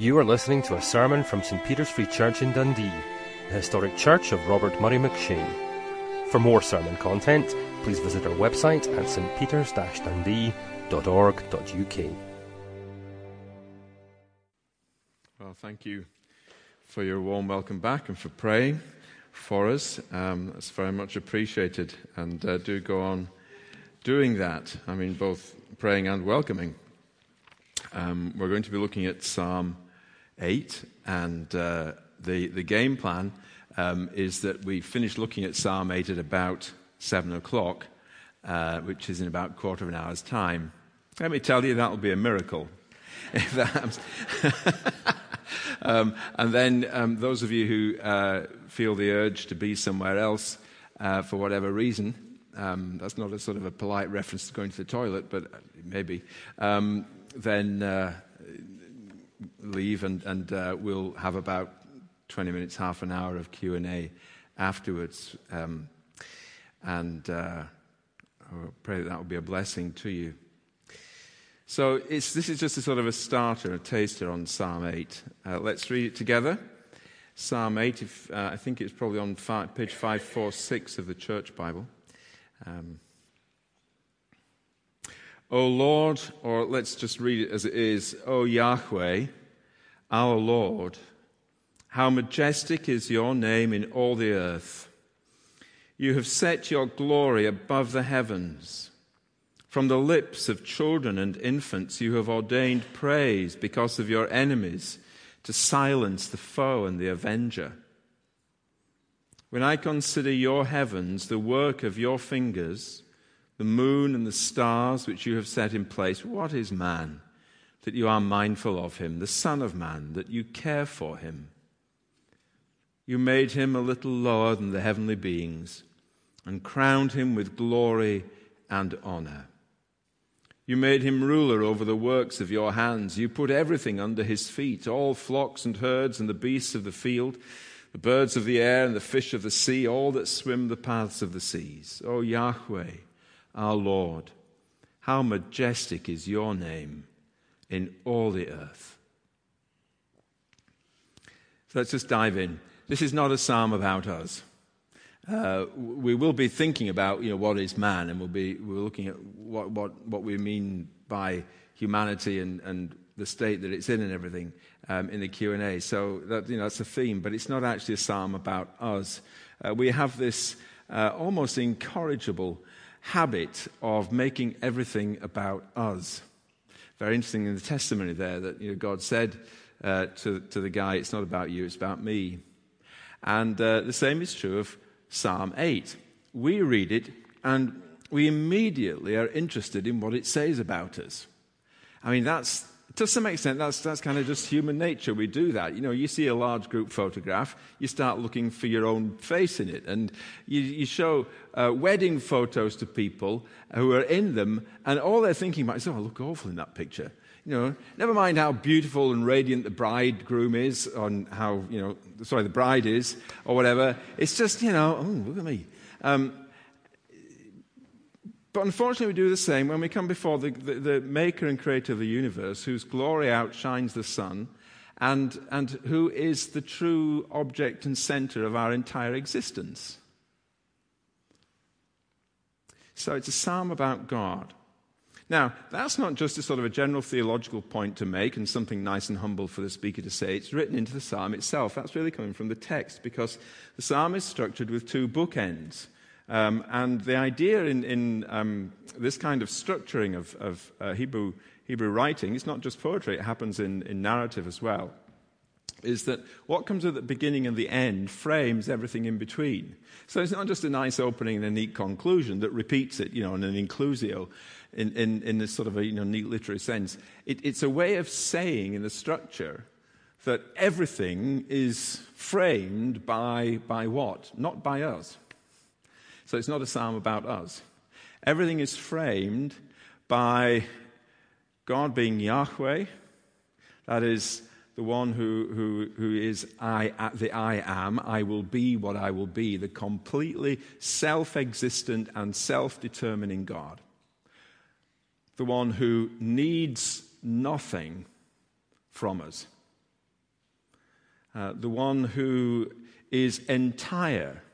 You are listening to a sermon from St Peter's Free Church in Dundee, the historic church of Robert Murray McCheyne. For more sermon content, please visit our website at stpeters-dundee.org.uk. Well, thank you for your warm welcome back and for praying for us. Um, that's very much appreciated. And uh, do go on doing that. I mean, both praying and welcoming. Um, we're going to be looking at Psalm 8, and uh, the, the game plan um, is that we finish looking at Psalm 8 at about 7 o'clock, uh, which is in about a quarter of an hour's time. Let me tell you, that will be a miracle. if that um, and then um, those of you who uh, feel the urge to be somewhere else uh, for whatever reason, um, that's not a sort of a polite reference to going to the toilet, but maybe, um, then uh, leave and, and uh, we'll have about 20 minutes, half an hour of Q&A afterwards. Um, and uh, I pray that that will be a blessing to you. So this is just a sort of a starter, a taster on Psalm 8. Uh, let's read it together. Psalm 8, if, uh, I think it's probably on five, page 546 of the Church Bible. Um, O Lord, or let's just read it as it is, O Yahweh, our Lord, how majestic is your name in all the earth. You have set your glory above the heavens. From the lips of children and infants, you have ordained praise because of your enemies to silence the foe and the avenger. When I consider your heavens, the work of your fingers, the moon and the stars which you have set in place, what is man that you are mindful of him, the Son of Man, that you care for him? You made him a little lower than the heavenly beings and crowned him with glory and honor. You made him ruler over the works of your hands. You put everything under his feet all flocks and herds and the beasts of the field the birds of the air and the fish of the sea, all that swim the paths of the seas. O Yahweh, our Lord, how majestic is your name in all the earth. So let's just dive in. This is not a psalm about us. Uh, we will be thinking about you know, what is man, and we'll be we're looking at what, what, what we mean by humanity and, and the state that it's in and everything um, in the Q&A. So that, you know, that's a theme, but it's not actually a psalm about us. Uh, we have this uh, almost incorrigible habit of making everything about us. Very interesting in the testimony there that you know, God said uh, to, to the guy, It's not about you, it's about me. And uh, the same is true of Psalm 8. We read it and we immediately are interested in what it says about us. I mean, that's to some extent, that's, that's kind of just human nature. We do that. You know, you see a large group photograph, you start looking for your own face in it. And you, you show uh, wedding photos to people who are in them, and all they're thinking about is, oh, I look awful in that picture. You know, never mind how beautiful and radiant the bridegroom is, on how, you know, sorry, the bride is, or whatever. It's just, you know, oh, look at me. Um, but unfortunately, we do the same when we come before the, the, the, maker and creator of the universe, whose glory outshines the sun, and, and who is the true object and center of our entire existence. So it's a psalm about God. Now, that's not just a sort of a general theological point to make and something nice and humble for the speaker to say. It's written into the psalm itself. That's really coming from the text because the psalm is structured with two bookends. Um, and the idea in, in um, this kind of structuring of, of uh, Hebrew, Hebrew writing, it's not just poetry, it happens in, in narrative as well, is that what comes at the beginning and the end frames everything in between. So it's not just a nice opening and a neat conclusion that repeats it, you know, in an inclusio, in, in, in this sort of a you know, neat literary sense. It, it's a way of saying in the structure that everything is framed by, by what? Not by us. So it's not a psalm about us. Everything is framed by God being Yahweh, that is the one who, who, who is I, the I am, I will be what I will be, the completely self existent and self determining God. The one who needs nothing from us. uh, the one who is entire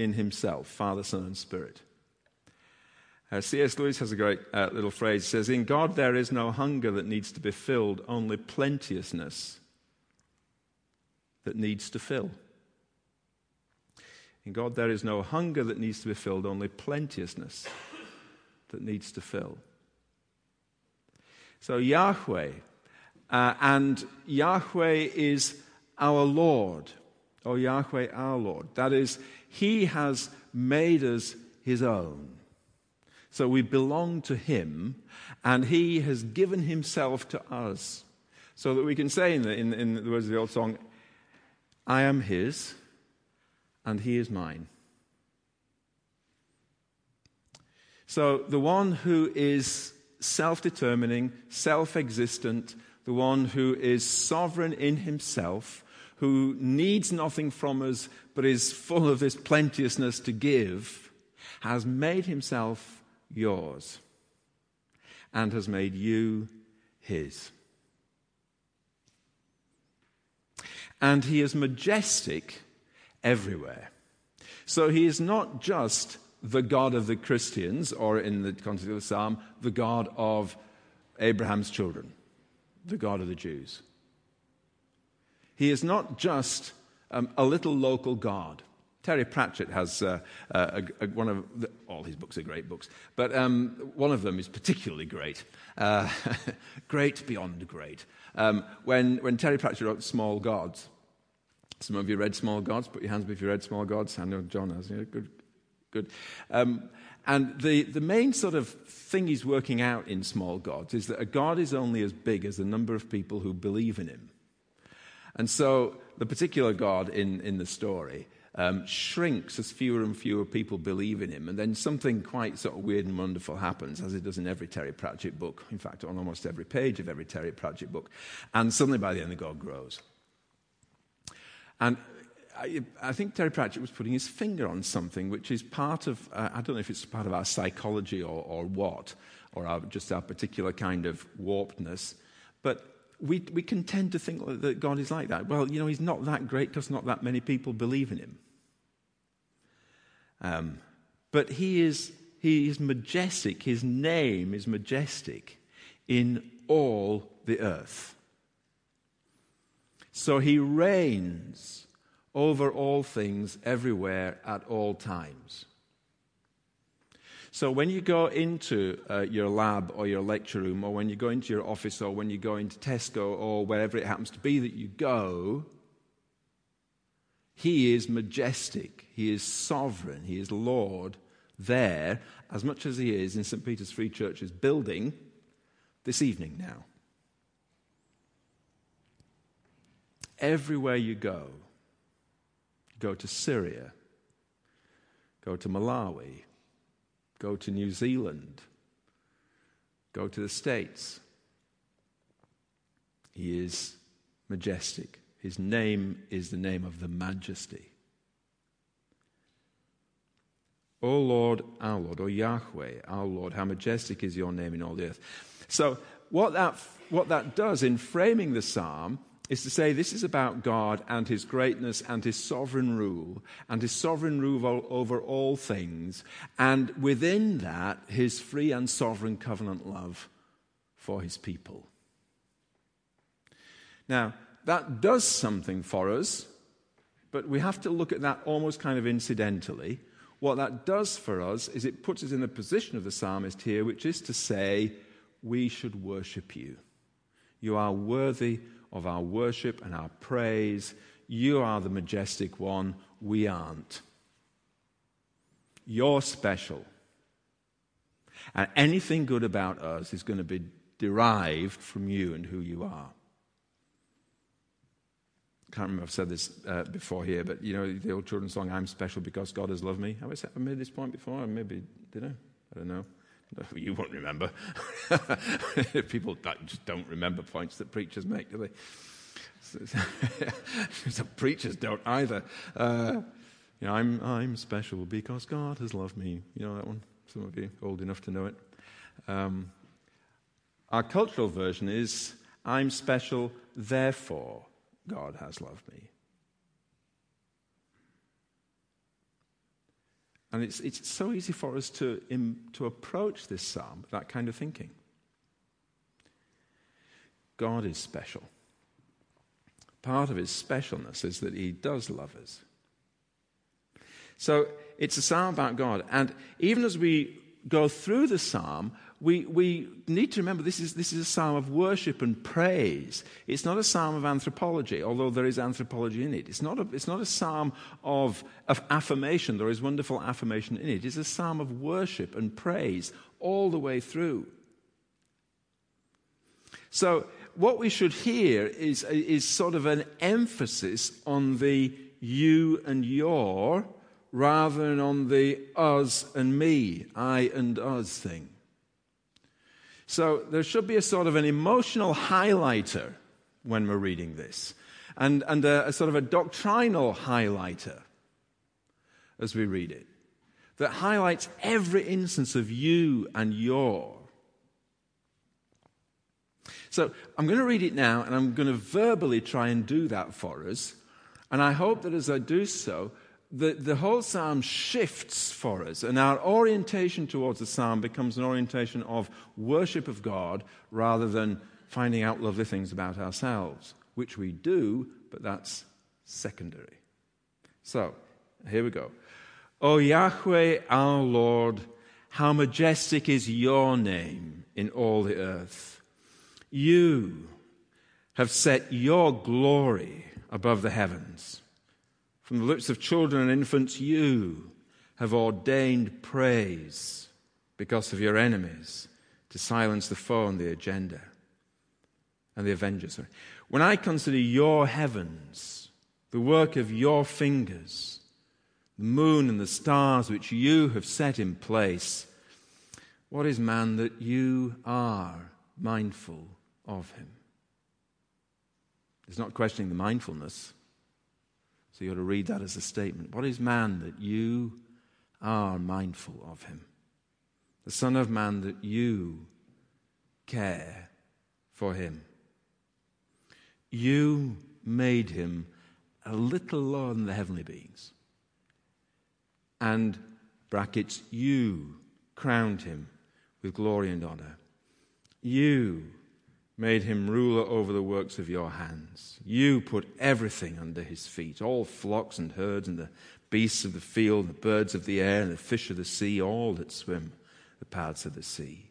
in himself, Father, Son, and Spirit. Uh, C.S. Lewis has a great uh, little phrase. He says, In God there is no hunger that needs to be filled, only plenteousness that needs to fill. In God there is no hunger that needs to be filled, only plenteousness that needs to fill. So Yahweh, uh, and Yahweh is our Lord, or Yahweh our Lord. That is, He has made us His own. So we belong to Him, and He has given Himself to us. So that we can say in the, in, in the words of the old song, I am His, and He is mine. So the one who is self determining, self existent, the one who is sovereign in himself, who needs nothing from us but is full of this plenteousness to give, has made himself yours and has made you his. And he is majestic everywhere. So he is not just the God of the Christians, or in the context of the psalm, the God of Abraham's children, the God of the Jews. He is not just um, a little local God. Terry Pratchett has uh, uh, a, a, one of the, all his books are great books, but um, one of them is particularly great, uh, great beyond great. Um, when, when Terry Pratchett wrote Small Gods, some of you read Small Gods. Put your hands up if you read Small Gods. I know John has. Yeah, good, good. Um, and the, the main sort of thing he's working out in Small Gods is that a God is only as big as the number of people who believe in him. And so the particular God in, in the story um, shrinks as fewer and fewer people believe in him. And then something quite sort of weird and wonderful happens, as it does in every Terry Pratchett book. In fact, on almost every page of every Terry Pratchett book. And suddenly by the end, the God grows. And I, think Terry Pratchett was putting his finger on something which is part of, uh, I don't know if it's part of our psychology or, or what, or our, just our particular kind of warpedness, but we, we can tend to think that God is like that. Well, you know, he's not that great because not that many people believe in him. Um, but he is, he is majestic, his name is majestic in all the earth. So he reigns over all things everywhere at all times. So when you go into uh, your lab or your lecture room, or when you go into your office, or when you go into Tesco, or wherever it happens to be that you go, he is majestic, he is sovereign, he is Lord there, as much as he is in St. Peter's Free Church's building this evening now. everywhere you go. Go to Syria, go to Malawi, go to New Zealand, go to the States. He is majestic. His name is the name of the majesty. O Lord, our Lord, O Yahweh, our Lord, how majestic is your name in all the earth. So, what that, what that does in framing the psalm is to say this is about God and his greatness and his sovereign rule and his sovereign rule over all things, and within that, his free and sovereign covenant love for his people. Now, that does something for us, but we have to look at that almost kind of incidentally. What that does for us is it puts us in the position of the psalmist here, which is to say, we should worship you. You are worthy of our worship and our praise. You are the majestic one. We aren't. You're special. And anything good about us is going to be derived from you and who you are. I can't remember if I've said this uh, before here, but you know the old children's song, I'm special because God has loved me. Have I, said, I made this point before? Maybe, did I? I don't know. You won't remember. People just don't remember points that preachers make, do they? so preachers don't either. Uh, you know, I'm, I'm special because God has loved me. You know that one? Some of you old enough to know it. Um, our cultural version is I'm special, therefore God has loved me. And it's, it's so easy for us to, to approach this psalm that kind of thinking. God is special. Part of his specialness is that he does love us. So it's a psalm about God. And even as we go through the psalm, we, we need to remember this is, this is a psalm of worship and praise. It's not a psalm of anthropology, although there is anthropology in it. It's not a, it's not a psalm of, of affirmation. There is wonderful affirmation in it. It's a psalm of worship and praise all the way through. So, what we should hear is, is sort of an emphasis on the you and your rather than on the us and me, I and us thing. So there should be a sort of an emotional highlighter when we're reading this, and, and a, a sort of a doctrinal highlighter as we read it that highlights every instance of you and your. So I'm going to read it now, and I'm going to verbally try and do that for us. And I hope that as I do so, the, the whole psalm shifts for us, and our orientation towards the psalm becomes an orientation of worship of God rather than finding out lovely things about ourselves, which we do, but that's secondary. So, here we go. O Yahweh, our Lord, how majestic is your name in all the earth. You have set your glory above the heavens. From the lips of children and infants, you have ordained praise because of your enemies to silence the foe and the agenda and the avengers. When I consider your heavens, the work of your fingers, the moon and the stars which you have set in place, what is man that you are mindful of him? It's not questioning the mindfulness. So you ought to read that as a statement. What is man that you are mindful of him? The Son of Man that you care for him. You made him a little lower than the heavenly beings. And, brackets, you crowned him with glory and honor. You made him ruler over the works of your hands. You put everything under his feet all flocks and herds, and the beasts of the field, the birds of the air, and the fish of the sea, all that swim the paths of the sea.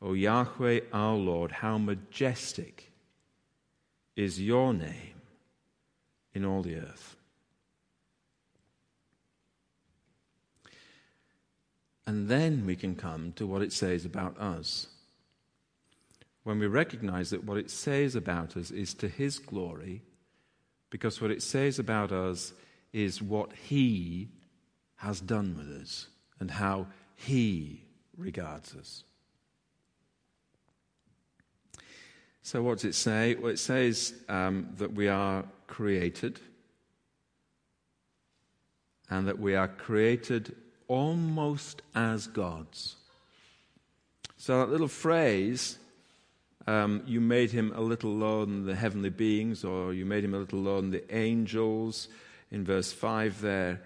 O Yahweh our Lord, how majestic is your name in all the earth. And then we can come to what it says about us when we recognize that what it says about us is to His glory, because what it says about us is what He has done with us and how He regards us. So, what does it say? Well, it says um, that we are created and that we are created almost as gods. So, that little phrase um, you made him a little lower than the heavenly beings, or you made him a little lower than the angels. In verse 5 there,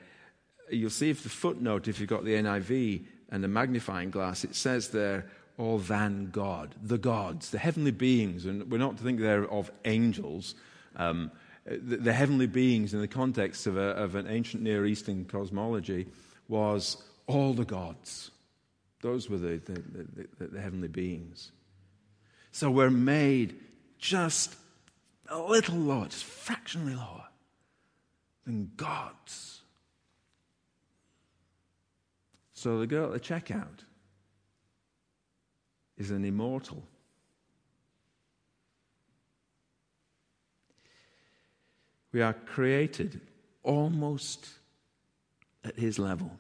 you'll see if the footnote, if you've got the NIV and the magnifying glass, it says there, all than God, the gods, the heavenly beings. And we're not to think there of angels. Um, the, the, heavenly beings, in the context of, a, of an ancient Near Eastern cosmology, was all the gods. Those were the, the, the heavenly beings. So we're made just a little lower, just fractionally lower than God's. So the girl at the checkout is an immortal. We are created almost at his level.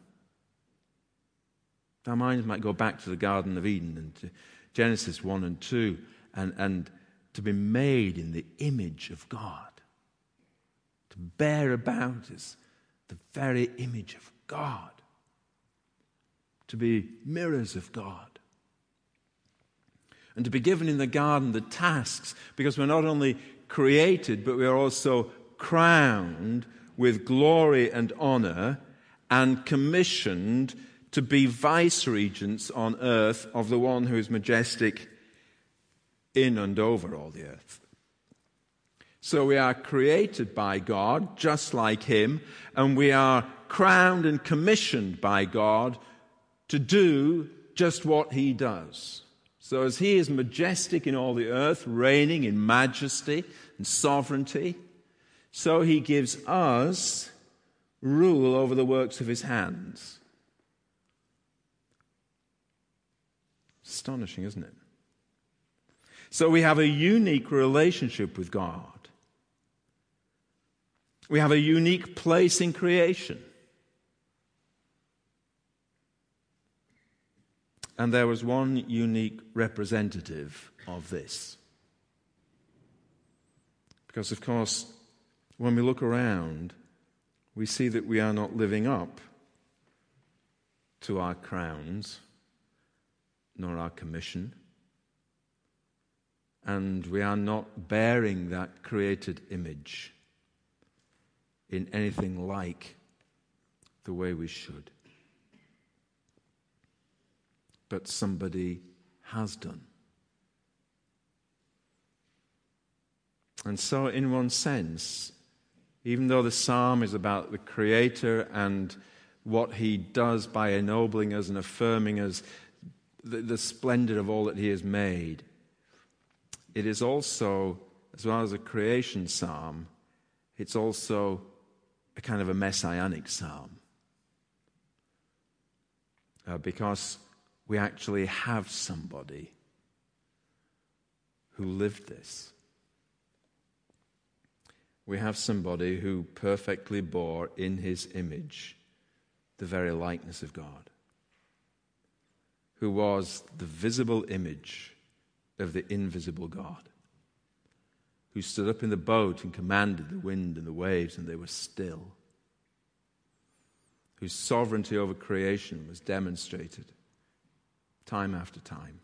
Our minds might go back to the Garden of Eden and to Genesis 1 and 2, and, and to be made in the image of God. To bear about us the very image of God. To be mirrors of God. and to be given in the garden the tasks, because we're not only created, but we are also crowned with glory and honor and commissioned to be vice regents on earth of the one who is majestic in and over all the earth. So we are created by God, just like Him, and we are crowned and commissioned by God to do just what He does. So as He is majestic in all the earth, reigning in majesty and sovereignty, so He gives us rule over the works of His hands. Astonishing, isn't it? So we have a unique relationship with God. We have a unique place in creation. And there was one unique representative of this. Because, of course, when we look around, we see that we are not living up to our crowns nor our commission. And we are not bearing that created image in anything like the way we should. But somebody has done. And so, in one sense, even though the psalm is about the Creator and what He does by ennobling us and affirming us, the, the splendor of all that He has made. It is also, as well as a creation psalm, it's also a kind of a messianic psalm. Uh, because we actually have somebody who lived this. We have somebody who perfectly bore in his image the very likeness of God who was the visible image of the invisible God, who stood up in the boat and commanded the wind and the waves, and they were still, whose sovereignty over creation was demonstrated time after time.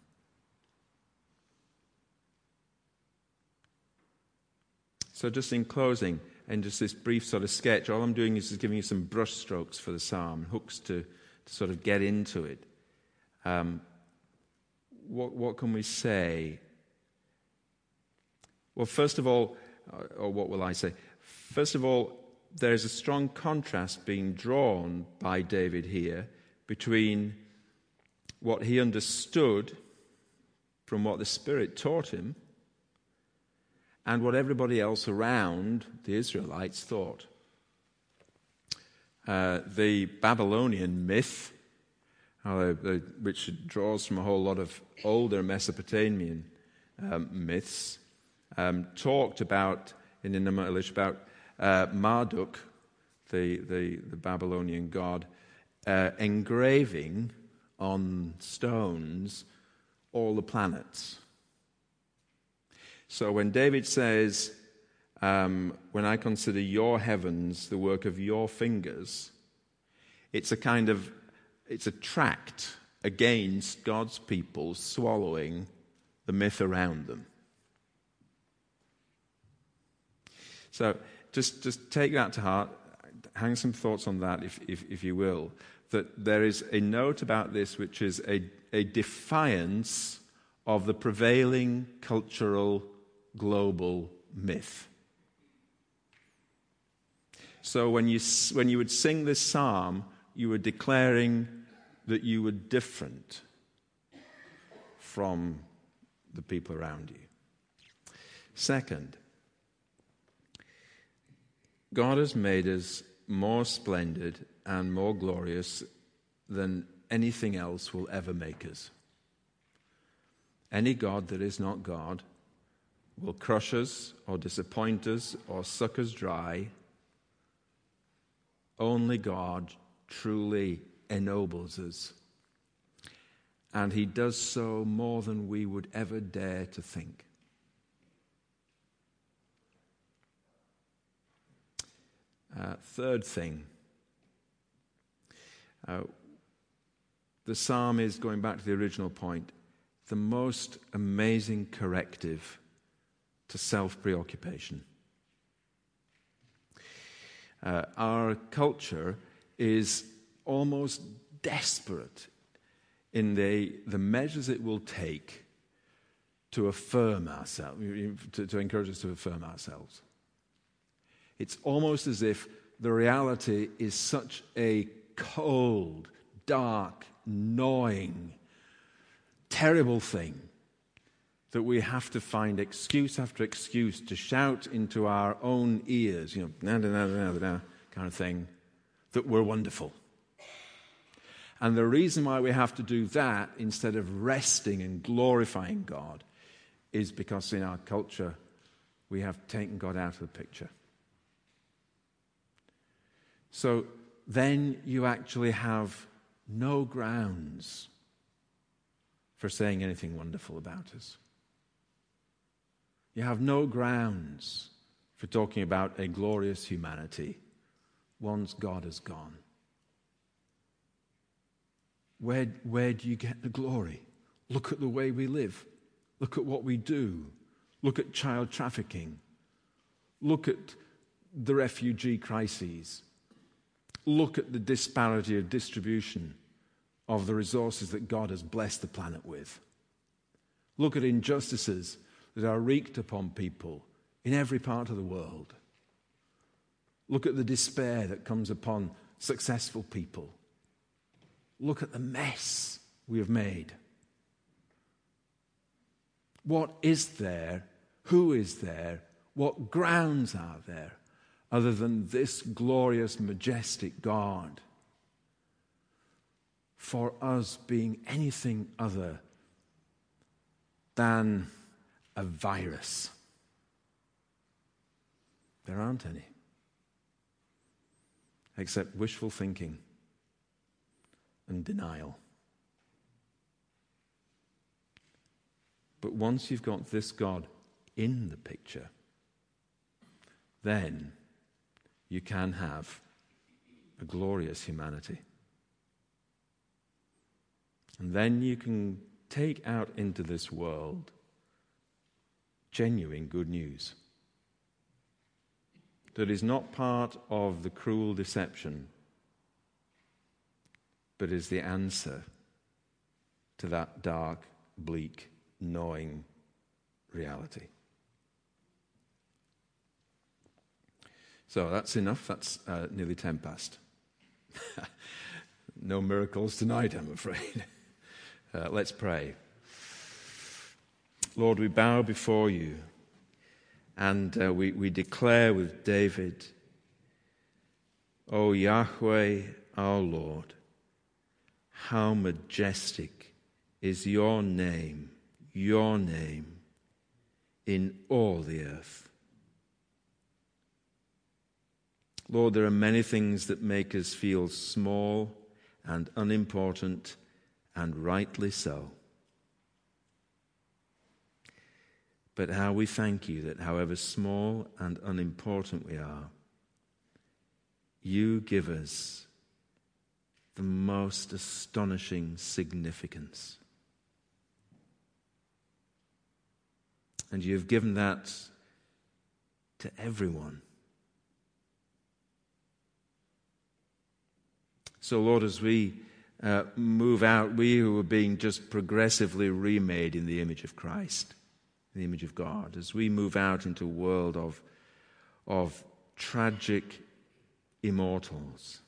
So, just in closing, and just this brief sort of sketch, all I'm doing is just giving you some brushstrokes for the psalm, hooks to, to sort of get into it. Um, what, what can we say? Well, first of all, uh, or what will I say? First of all, there's a strong contrast being drawn by David here between what he understood from what the Spirit taught him and what everybody else around the Israelites thought. Uh, the Babylonian myth which draws from a whole lot of older Mesopotamian um, myths, um, talked about in Enuma Elish about uh, Marduk, the, the, the Babylonian god, uh, engraving on stones all the planets. So when David says, um, When I consider your heavens the work of your fingers, it's a kind of it's a tract against God's people swallowing the myth around them. So just, just take that to heart, hang some thoughts on that if, if, if you will. That there is a note about this which is a, a defiance of the prevailing cultural global myth. So when you, when you would sing this psalm, you were declaring that you were different from the people around you. Second, God has made us more splendid and more glorious than anything else will ever make us. Any God that is not God will crush us or disappoint us or suck us dry. Only God truly ennobles us. And he does so more than we would ever dare to think. Uh, third thing, uh, the psalm is going back to the original point the most amazing corrective to self preoccupation. Uh, our culture is almost desperate in the, the measures it will take to affirm ourselves, to, to encourage us to affirm ourselves. It's almost as if the reality is such a cold, dark, gnawing, terrible thing that we have to find excuse after excuse to shout into our own ears, you know, nah, nah, nah, nah, nah, kind of thing, that we're wonderful. And the reason why we have to do that instead of resting and glorifying God is because in our culture we have taken God out of the picture. So then you actually have no grounds for saying anything wonderful about us. You have no grounds for talking about a glorious humanity once God is gone. Where, where do you get the glory? Look at the way we live. Look at what we do. Look at child trafficking. Look at the refugee crises. Look at the disparity of distribution of the resources that God has blessed the planet with. Look at injustices that are wreaked upon people in every part of the world. Look at the despair that comes upon successful people. Look at the mess we have made. What is there? Who is there? What grounds are there other than this glorious, majestic God for us being anything other than a virus? There aren't any, except wishful thinking and denial. But once you've got this God in the picture, then you can have a glorious humanity. And then you can take out into this world genuine good news that is not part of the cruel deception, but is the answer to that dark, bleak, gnawing reality. So that's enough. That's uh, nearly 10 past. no miracles tonight, I'm afraid. Uh, let's pray. Lord, we bow before you and uh, we, we declare with David, O Yahweh, our Lord, how majestic is your name, your name in all the earth. Lord, there are many things that make us feel small and unimportant, and rightly so. But how we thank you that however small and unimportant we are, you give us the most astonishing significance. And you have given that to everyone. So, Lord, as we uh, move out, we who are being just progressively remade in the image of Christ, the image of God, as we move out into a world of, of tragic immortals,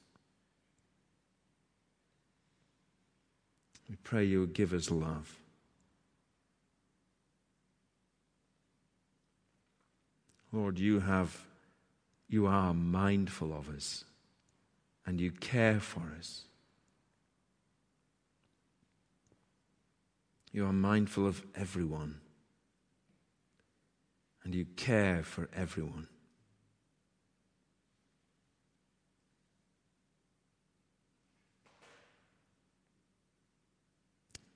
we pray you would give us love. Lord, you have, you are mindful of us and you care for us. You are mindful of everyone and you care for everyone.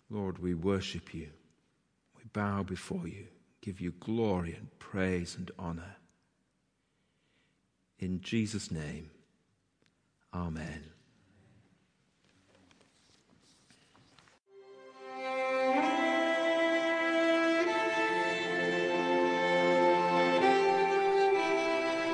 Lord, we worship you. We bow before you, give you glory and praise and honor. In Jesus' name. Amen.